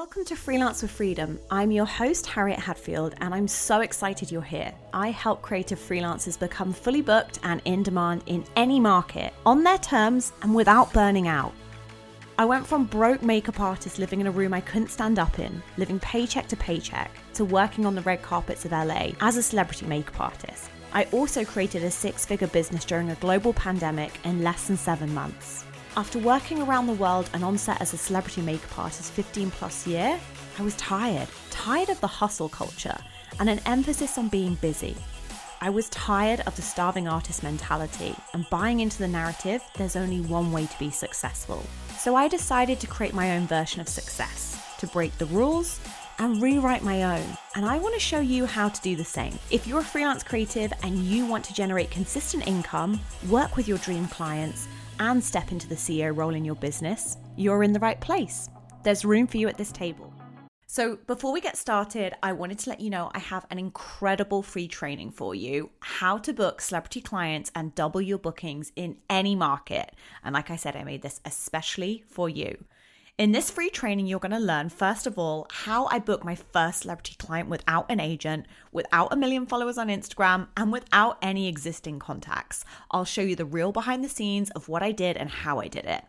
Welcome to Freelance with Freedom. I'm your host, Harriet Hadfield, and I'm so excited you're here. I help creative freelancers become fully booked and in demand in any market, on their terms and without burning out. I went from broke makeup artist living in a room I couldn't stand up in, living paycheck to paycheck, to working on the red carpets of LA as a celebrity makeup artist. I also created a six figure business during a global pandemic in less than seven months. After working around the world and on set as a celebrity makeup artist 15 plus year, I was tired. Tired of the hustle culture and an emphasis on being busy. I was tired of the starving artist mentality and buying into the narrative there's only one way to be successful. So I decided to create my own version of success, to break the rules and rewrite my own. And I want to show you how to do the same. If you're a freelance creative and you want to generate consistent income, work with your dream clients, and step into the CEO role in your business, you're in the right place. There's room for you at this table. So, before we get started, I wanted to let you know I have an incredible free training for you how to book celebrity clients and double your bookings in any market. And like I said, I made this especially for you. In this free training, you're going to learn, first of all, how I book my first celebrity client without an agent, without a million followers on Instagram, and without any existing contacts. I'll show you the real behind the scenes of what I did and how I did it.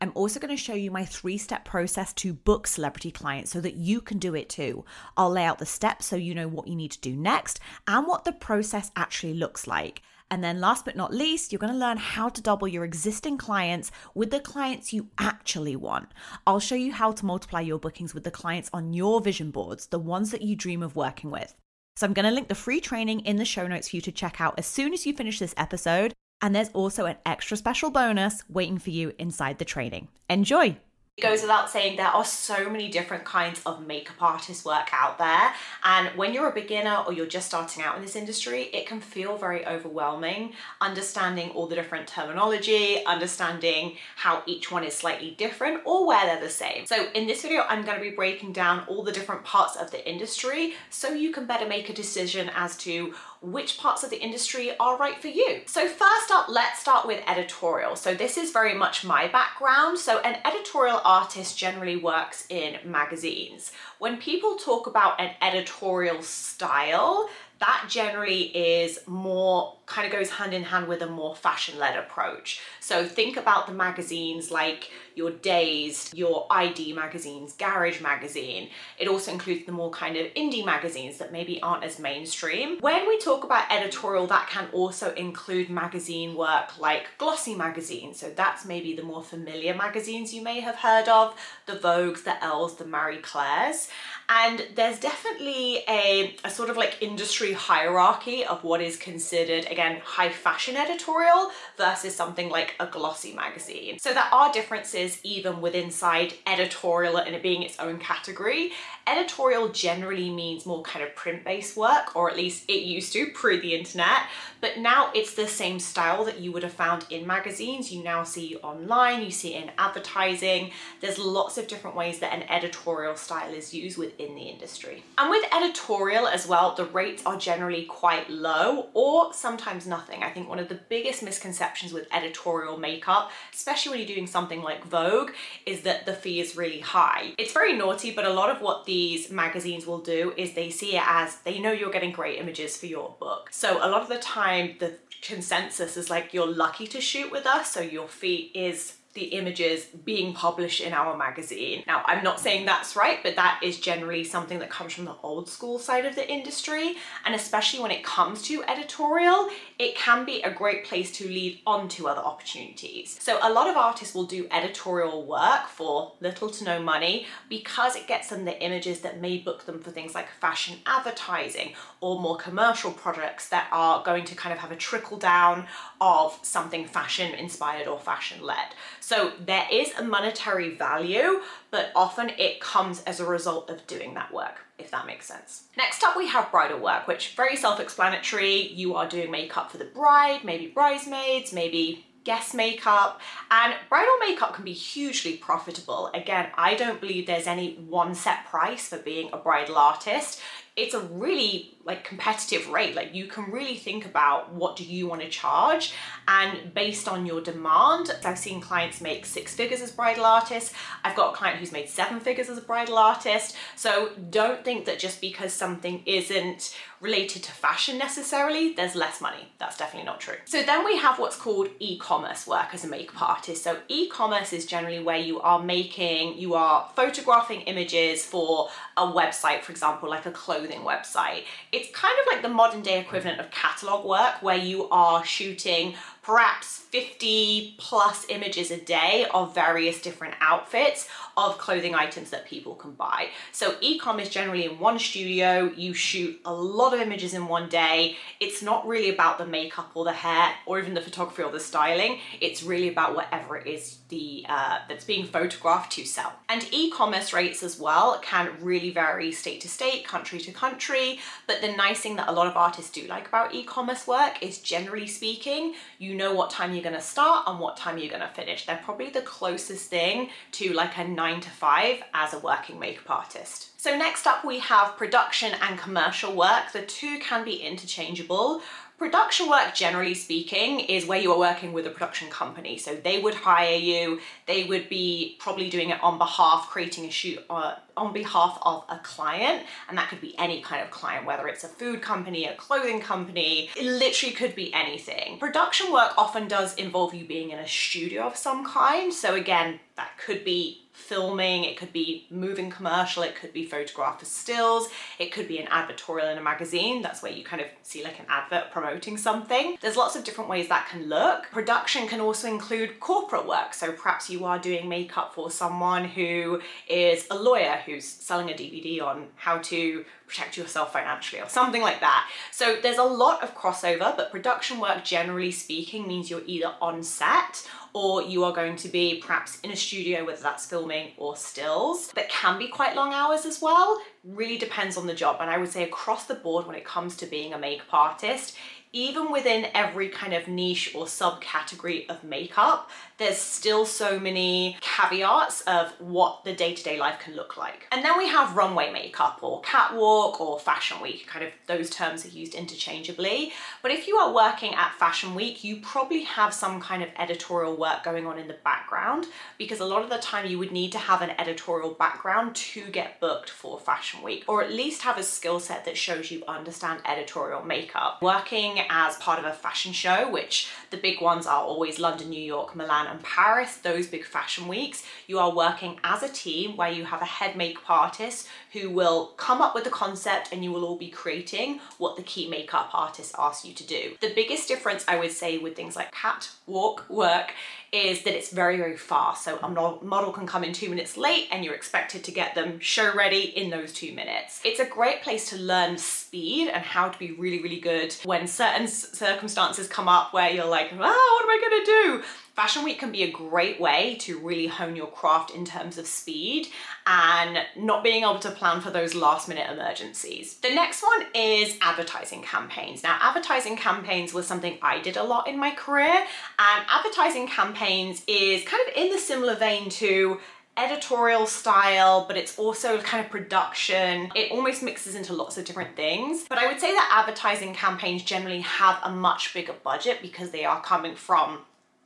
I'm also going to show you my three step process to book celebrity clients so that you can do it too. I'll lay out the steps so you know what you need to do next and what the process actually looks like. And then, last but not least, you're going to learn how to double your existing clients with the clients you actually want. I'll show you how to multiply your bookings with the clients on your vision boards, the ones that you dream of working with. So, I'm going to link the free training in the show notes for you to check out as soon as you finish this episode. And there's also an extra special bonus waiting for you inside the training. Enjoy! It goes without saying there are so many different kinds of makeup artist work out there. And when you're a beginner or you're just starting out in this industry, it can feel very overwhelming understanding all the different terminology, understanding how each one is slightly different or where they're the same. So in this video, I'm going to be breaking down all the different parts of the industry so you can better make a decision as to which parts of the industry are right for you. So first up, let's start with editorial. So this is very much my background. So an editorial artist generally works in magazines. When people talk about an editorial style, that generally is more kind of goes hand in hand with a more fashion led approach. So think about the magazines like your Dazed, your i-D magazines, Garage magazine. It also includes the more kind of indie magazines that maybe aren't as mainstream. When we talk about editorial, that can also include magazine work like Glossy magazine. So that's maybe the more familiar magazines you may have heard of, the Vogues, the Elle's, the Marie Claire's. And there's definitely a, a sort of like industry hierarchy of what is considered, again, high fashion editorial versus something like a glossy magazine. So there are differences even within inside editorial and it being its own category. Editorial generally means more kind of print-based work, or at least it used to pre the internet, but now it's the same style that you would have found in magazines. You now see online, you see in advertising. There's lots of different ways that an editorial style is used within the industry. And with editorial as well, the rates are generally quite low or sometimes nothing. I think one of the biggest misconceptions with editorial makeup, especially when you're doing something like Vogue, is that the fee is really high. It's very naughty, but a lot of what these magazines will do is they see it as they know you're getting great images for your book. So a lot of the time, the consensus is like you're lucky to shoot with us, so your fee is the images being published in our magazine. Now, I'm not saying that's right, but that is generally something that comes from the old school side of the industry. And especially when it comes to editorial, it can be a great place to lead on to other opportunities. So, a lot of artists will do editorial work for little to no money because it gets them the images that may book them for things like fashion advertising or more commercial products that are going to kind of have a trickle down of something fashion inspired or fashion led. So there is a monetary value, but often it comes as a result of doing that work, if that makes sense. Next up, we have bridal work, which very self-explanatory. You are doing makeup for the bride, maybe bridesmaids, maybe guest makeup and bridal makeup can be hugely profitable again i don't believe there's any one set price for being a bridal artist it's a really like competitive rate. Like you can really think about what do you want to charge and based on your demand i've seen clients make six figures as bridal artists. I've got a client who's made seven figures as a bridal artist. So don't think that just because something isn't related to fashion necessarily there's less money. That's definitely not true. So then we have what's called e-commerce work as a makeup artist. So e-commerce is generally where you are making you are photographing images for a website for example like a clothing website. It's kind of like the modern day equivalent of catalog work where you are shooting perhaps 50 plus images a day of various different outfits of clothing items that people can buy. So e-com is generally in one studio, you shoot a lot of images in one day. It's not really about the makeup or the hair or even the photography or the styling. It's really about whatever it is the uh, that's being photographed to sell. And e-commerce rates as well can really vary state to state, country to country. But the nice thing that a lot of artists do like about e-commerce work is generally speaking, you know what time you're gonna start and what time you're gonna finish. They're probably the closest thing to like a nine to five as a working makeup artist. So next up we have production and commercial work. The two can be interchangeable. Production work, generally speaking, is where you are working with a production company. So they would hire you, they would be probably doing it on behalf, creating a shoot uh, on behalf of a client. And that could be any kind of client, whether it's a food company, a clothing company, it literally could be anything. Production work often does involve you being in a studio of some kind. So again, that could be filming, it could be moving commercial, it could be photograph for stills, it could be an advertorial in a magazine. That's where you kind of see like an advert promoting something. There's lots of different ways that can look. Production can also include corporate work. So perhaps you are doing makeup for someone who is a lawyer who's selling a DVD on how to protect yourself financially or something like that. So there's a lot of crossover, but production work generally speaking means you're either on set or you are going to be perhaps in a studio, whether that's filming or stills. That can be quite long hours as well. Really depends on the job. And I would say across the board when it comes to being a makeup artist, even within every kind of niche or subcategory of makeup, there's still so many caveats of what the day-to-day life can look like. And then we have runway makeup or catwalk or fashion week, kind of those terms are used interchangeably. But if you are working at fashion week, you probably have some kind of editorial work going on in the background because a lot of the time you would need to have an editorial background to get booked for fashion week or at least have a skill set that shows you understand editorial makeup. Working as part of a fashion show, which the big ones are always London, New York, Milan and Paris, those big fashion weeks, you are working as a team where you have a head makeup artist who will come up with the concept and you will all be creating what the key makeup artist asks you to do. The biggest difference I would say with things like catwalk work is that it's very, very fast. So a model can come in two minutes late and you're expected to get them show ready in those two minutes. It's a great place to learn speed and how to be really, really good when certain circumstances come up where you're like, ah, what am I gonna do? Fashion Week can be a great way to really hone your craft in terms of speed and not being able to plan for those last minute emergencies. The next one is advertising campaigns. Now, advertising campaigns was something I did a lot in my career, and advertising campaigns is kind of in the similar vein to editorial style, but it's also kind of production. It almost mixes into lots of different things. But I would say that advertising campaigns generally have a much bigger budget because they are coming from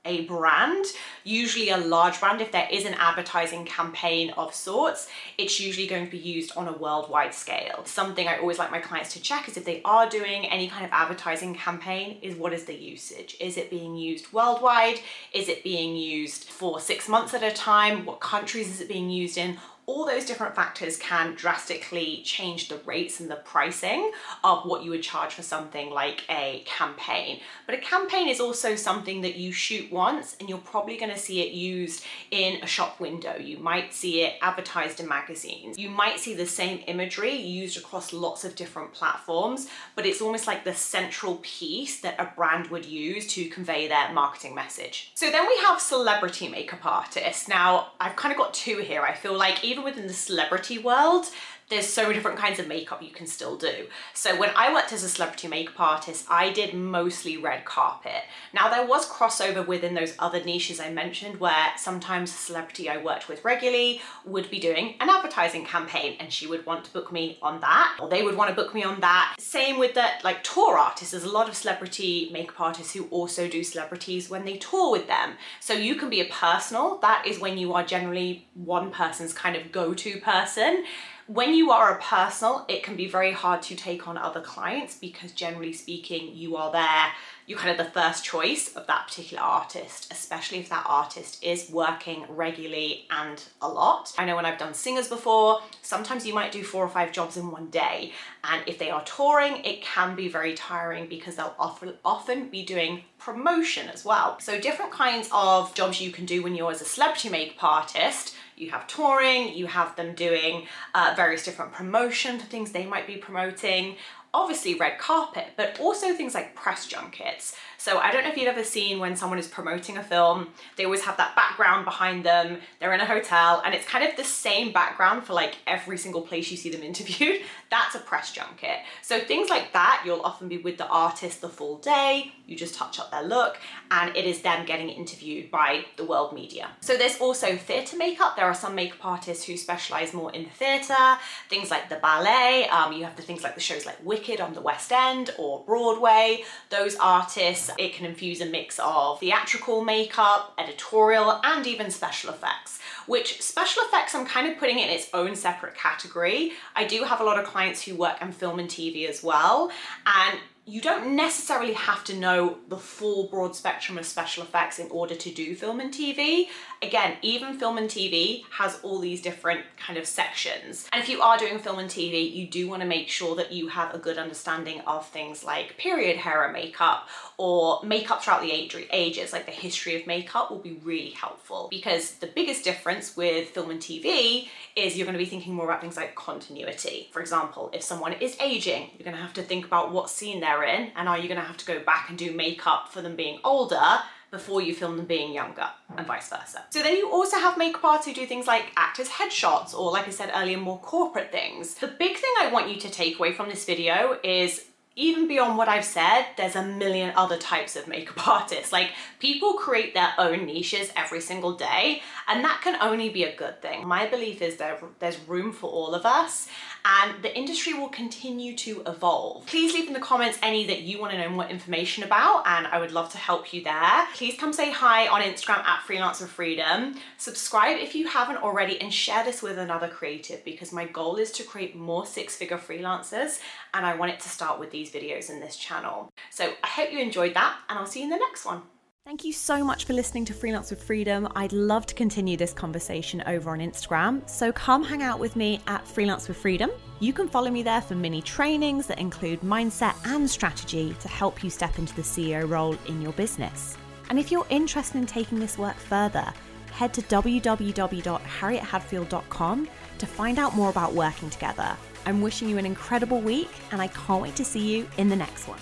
a brand, usually a large brand, if there is an advertising campaign of sorts, it's usually going to be used on a worldwide scale. Something I always like my clients to check is if they are doing any kind of advertising campaign, is what is the usage? Is it being used worldwide? Is it being used for six months at a time? What countries is it being used in? All those different factors can drastically change the rates and the pricing of what you would charge for something like a campaign. But a campaign is also something that you shoot once and you're probably going to see it used in a shop window. You might see it advertised in magazines. You might see the same imagery used across lots of different platforms, but it's almost like the central piece that a brand would use to convey their marketing message. So then we have celebrity makeup artists. Now, I've kind of got two here. I feel like even even within the celebrity world, there's so many different kinds of makeup you can still do. So when I worked as a celebrity makeup artist, I did mostly red carpet. Now there was crossover within those other niches I mentioned where sometimes a celebrity I worked with regularly would be doing an advertising campaign and she would want to book me on that or they would want to book me on that. Same with the like tour artists. There's a lot of celebrity makeup artists who also do celebrities when they tour with them. So you can be a personal, that is when you are generally one person's kind of go-to person when you are a personal, it can be very hard to take on other clients because generally speaking, you are there, you're kind of the first choice of that particular artist, especially if that artist is working regularly and a lot. I know when I've done singers before, sometimes you might do four or five jobs in one day. And if they are touring, it can be very tiring because they'll often, often be doing promotion as well. So different kinds of jobs you can do when you're as a celebrity makeup artist you have touring, you have them doing uh, various different promotion for things they might be promoting, obviously red carpet, but also things like press junkets. So I don't know if you've ever seen when someone is promoting a film, they always have that background behind them, they're in a hotel, and it's kind of the same background for like every single place you see them interviewed. That's a press junket. So things like that, you'll often be with the artist the full day, you just touch up their look, and it is them getting interviewed by the world media. So there's also theatre makeup. There are some makeup artists who specialize more in the theatre, things like the ballet. Um, you have the things like the shows like Wicked on the West End or Broadway. Those artists, it can infuse a mix of theatrical makeup, editorial, and even special effects which special effects I'm kind of putting in its own separate category. I do have a lot of clients who work in film and TV as well, and you don't necessarily have to know the full broad spectrum of special effects in order to do film and TV. Again, even film and TV has all these different kind of sections. And if you are doing film and TV, you do want to make sure that you have a good understanding of things like period hair and makeup or makeup throughout the ages, like the history of makeup will be really helpful because the biggest difference with film and TV is you're going to be thinking more about things like continuity. For example, if someone is aging, you're going to have to think about what scene they're in and are you going to have to go back and do makeup for them being older before you film them being younger and vice versa. So then you also have makeup artists who do things like actors headshots or like I said earlier more corporate things. The big thing I want you to take away from this video is even beyond what I've said, there's a million other types of makeup artists. Like people create their own niches every single day, and that can only be a good thing. My belief is there, there's room for all of us, and the industry will continue to evolve. Please leave in the comments any that you want to know more information about, and I would love to help you there. Please come say hi on Instagram at Freelancer Freedom. Subscribe if you haven't already, and share this with another creative because my goal is to create more six-figure freelancers, and I want it to start with these these videos in this channel. So I hope you enjoyed that and I'll see you in the next one. Thank you so much for listening to Freelance with Freedom. I'd love to continue this conversation over on Instagram, so come hang out with me at Freelance with Freedom. You can follow me there for mini trainings that include mindset and strategy to help you step into the CEO role in your business. And if you're interested in taking this work further, head to www.harriethadfield.com to find out more about working together. I'm wishing you an incredible week, and I can't wait to see you in the next one.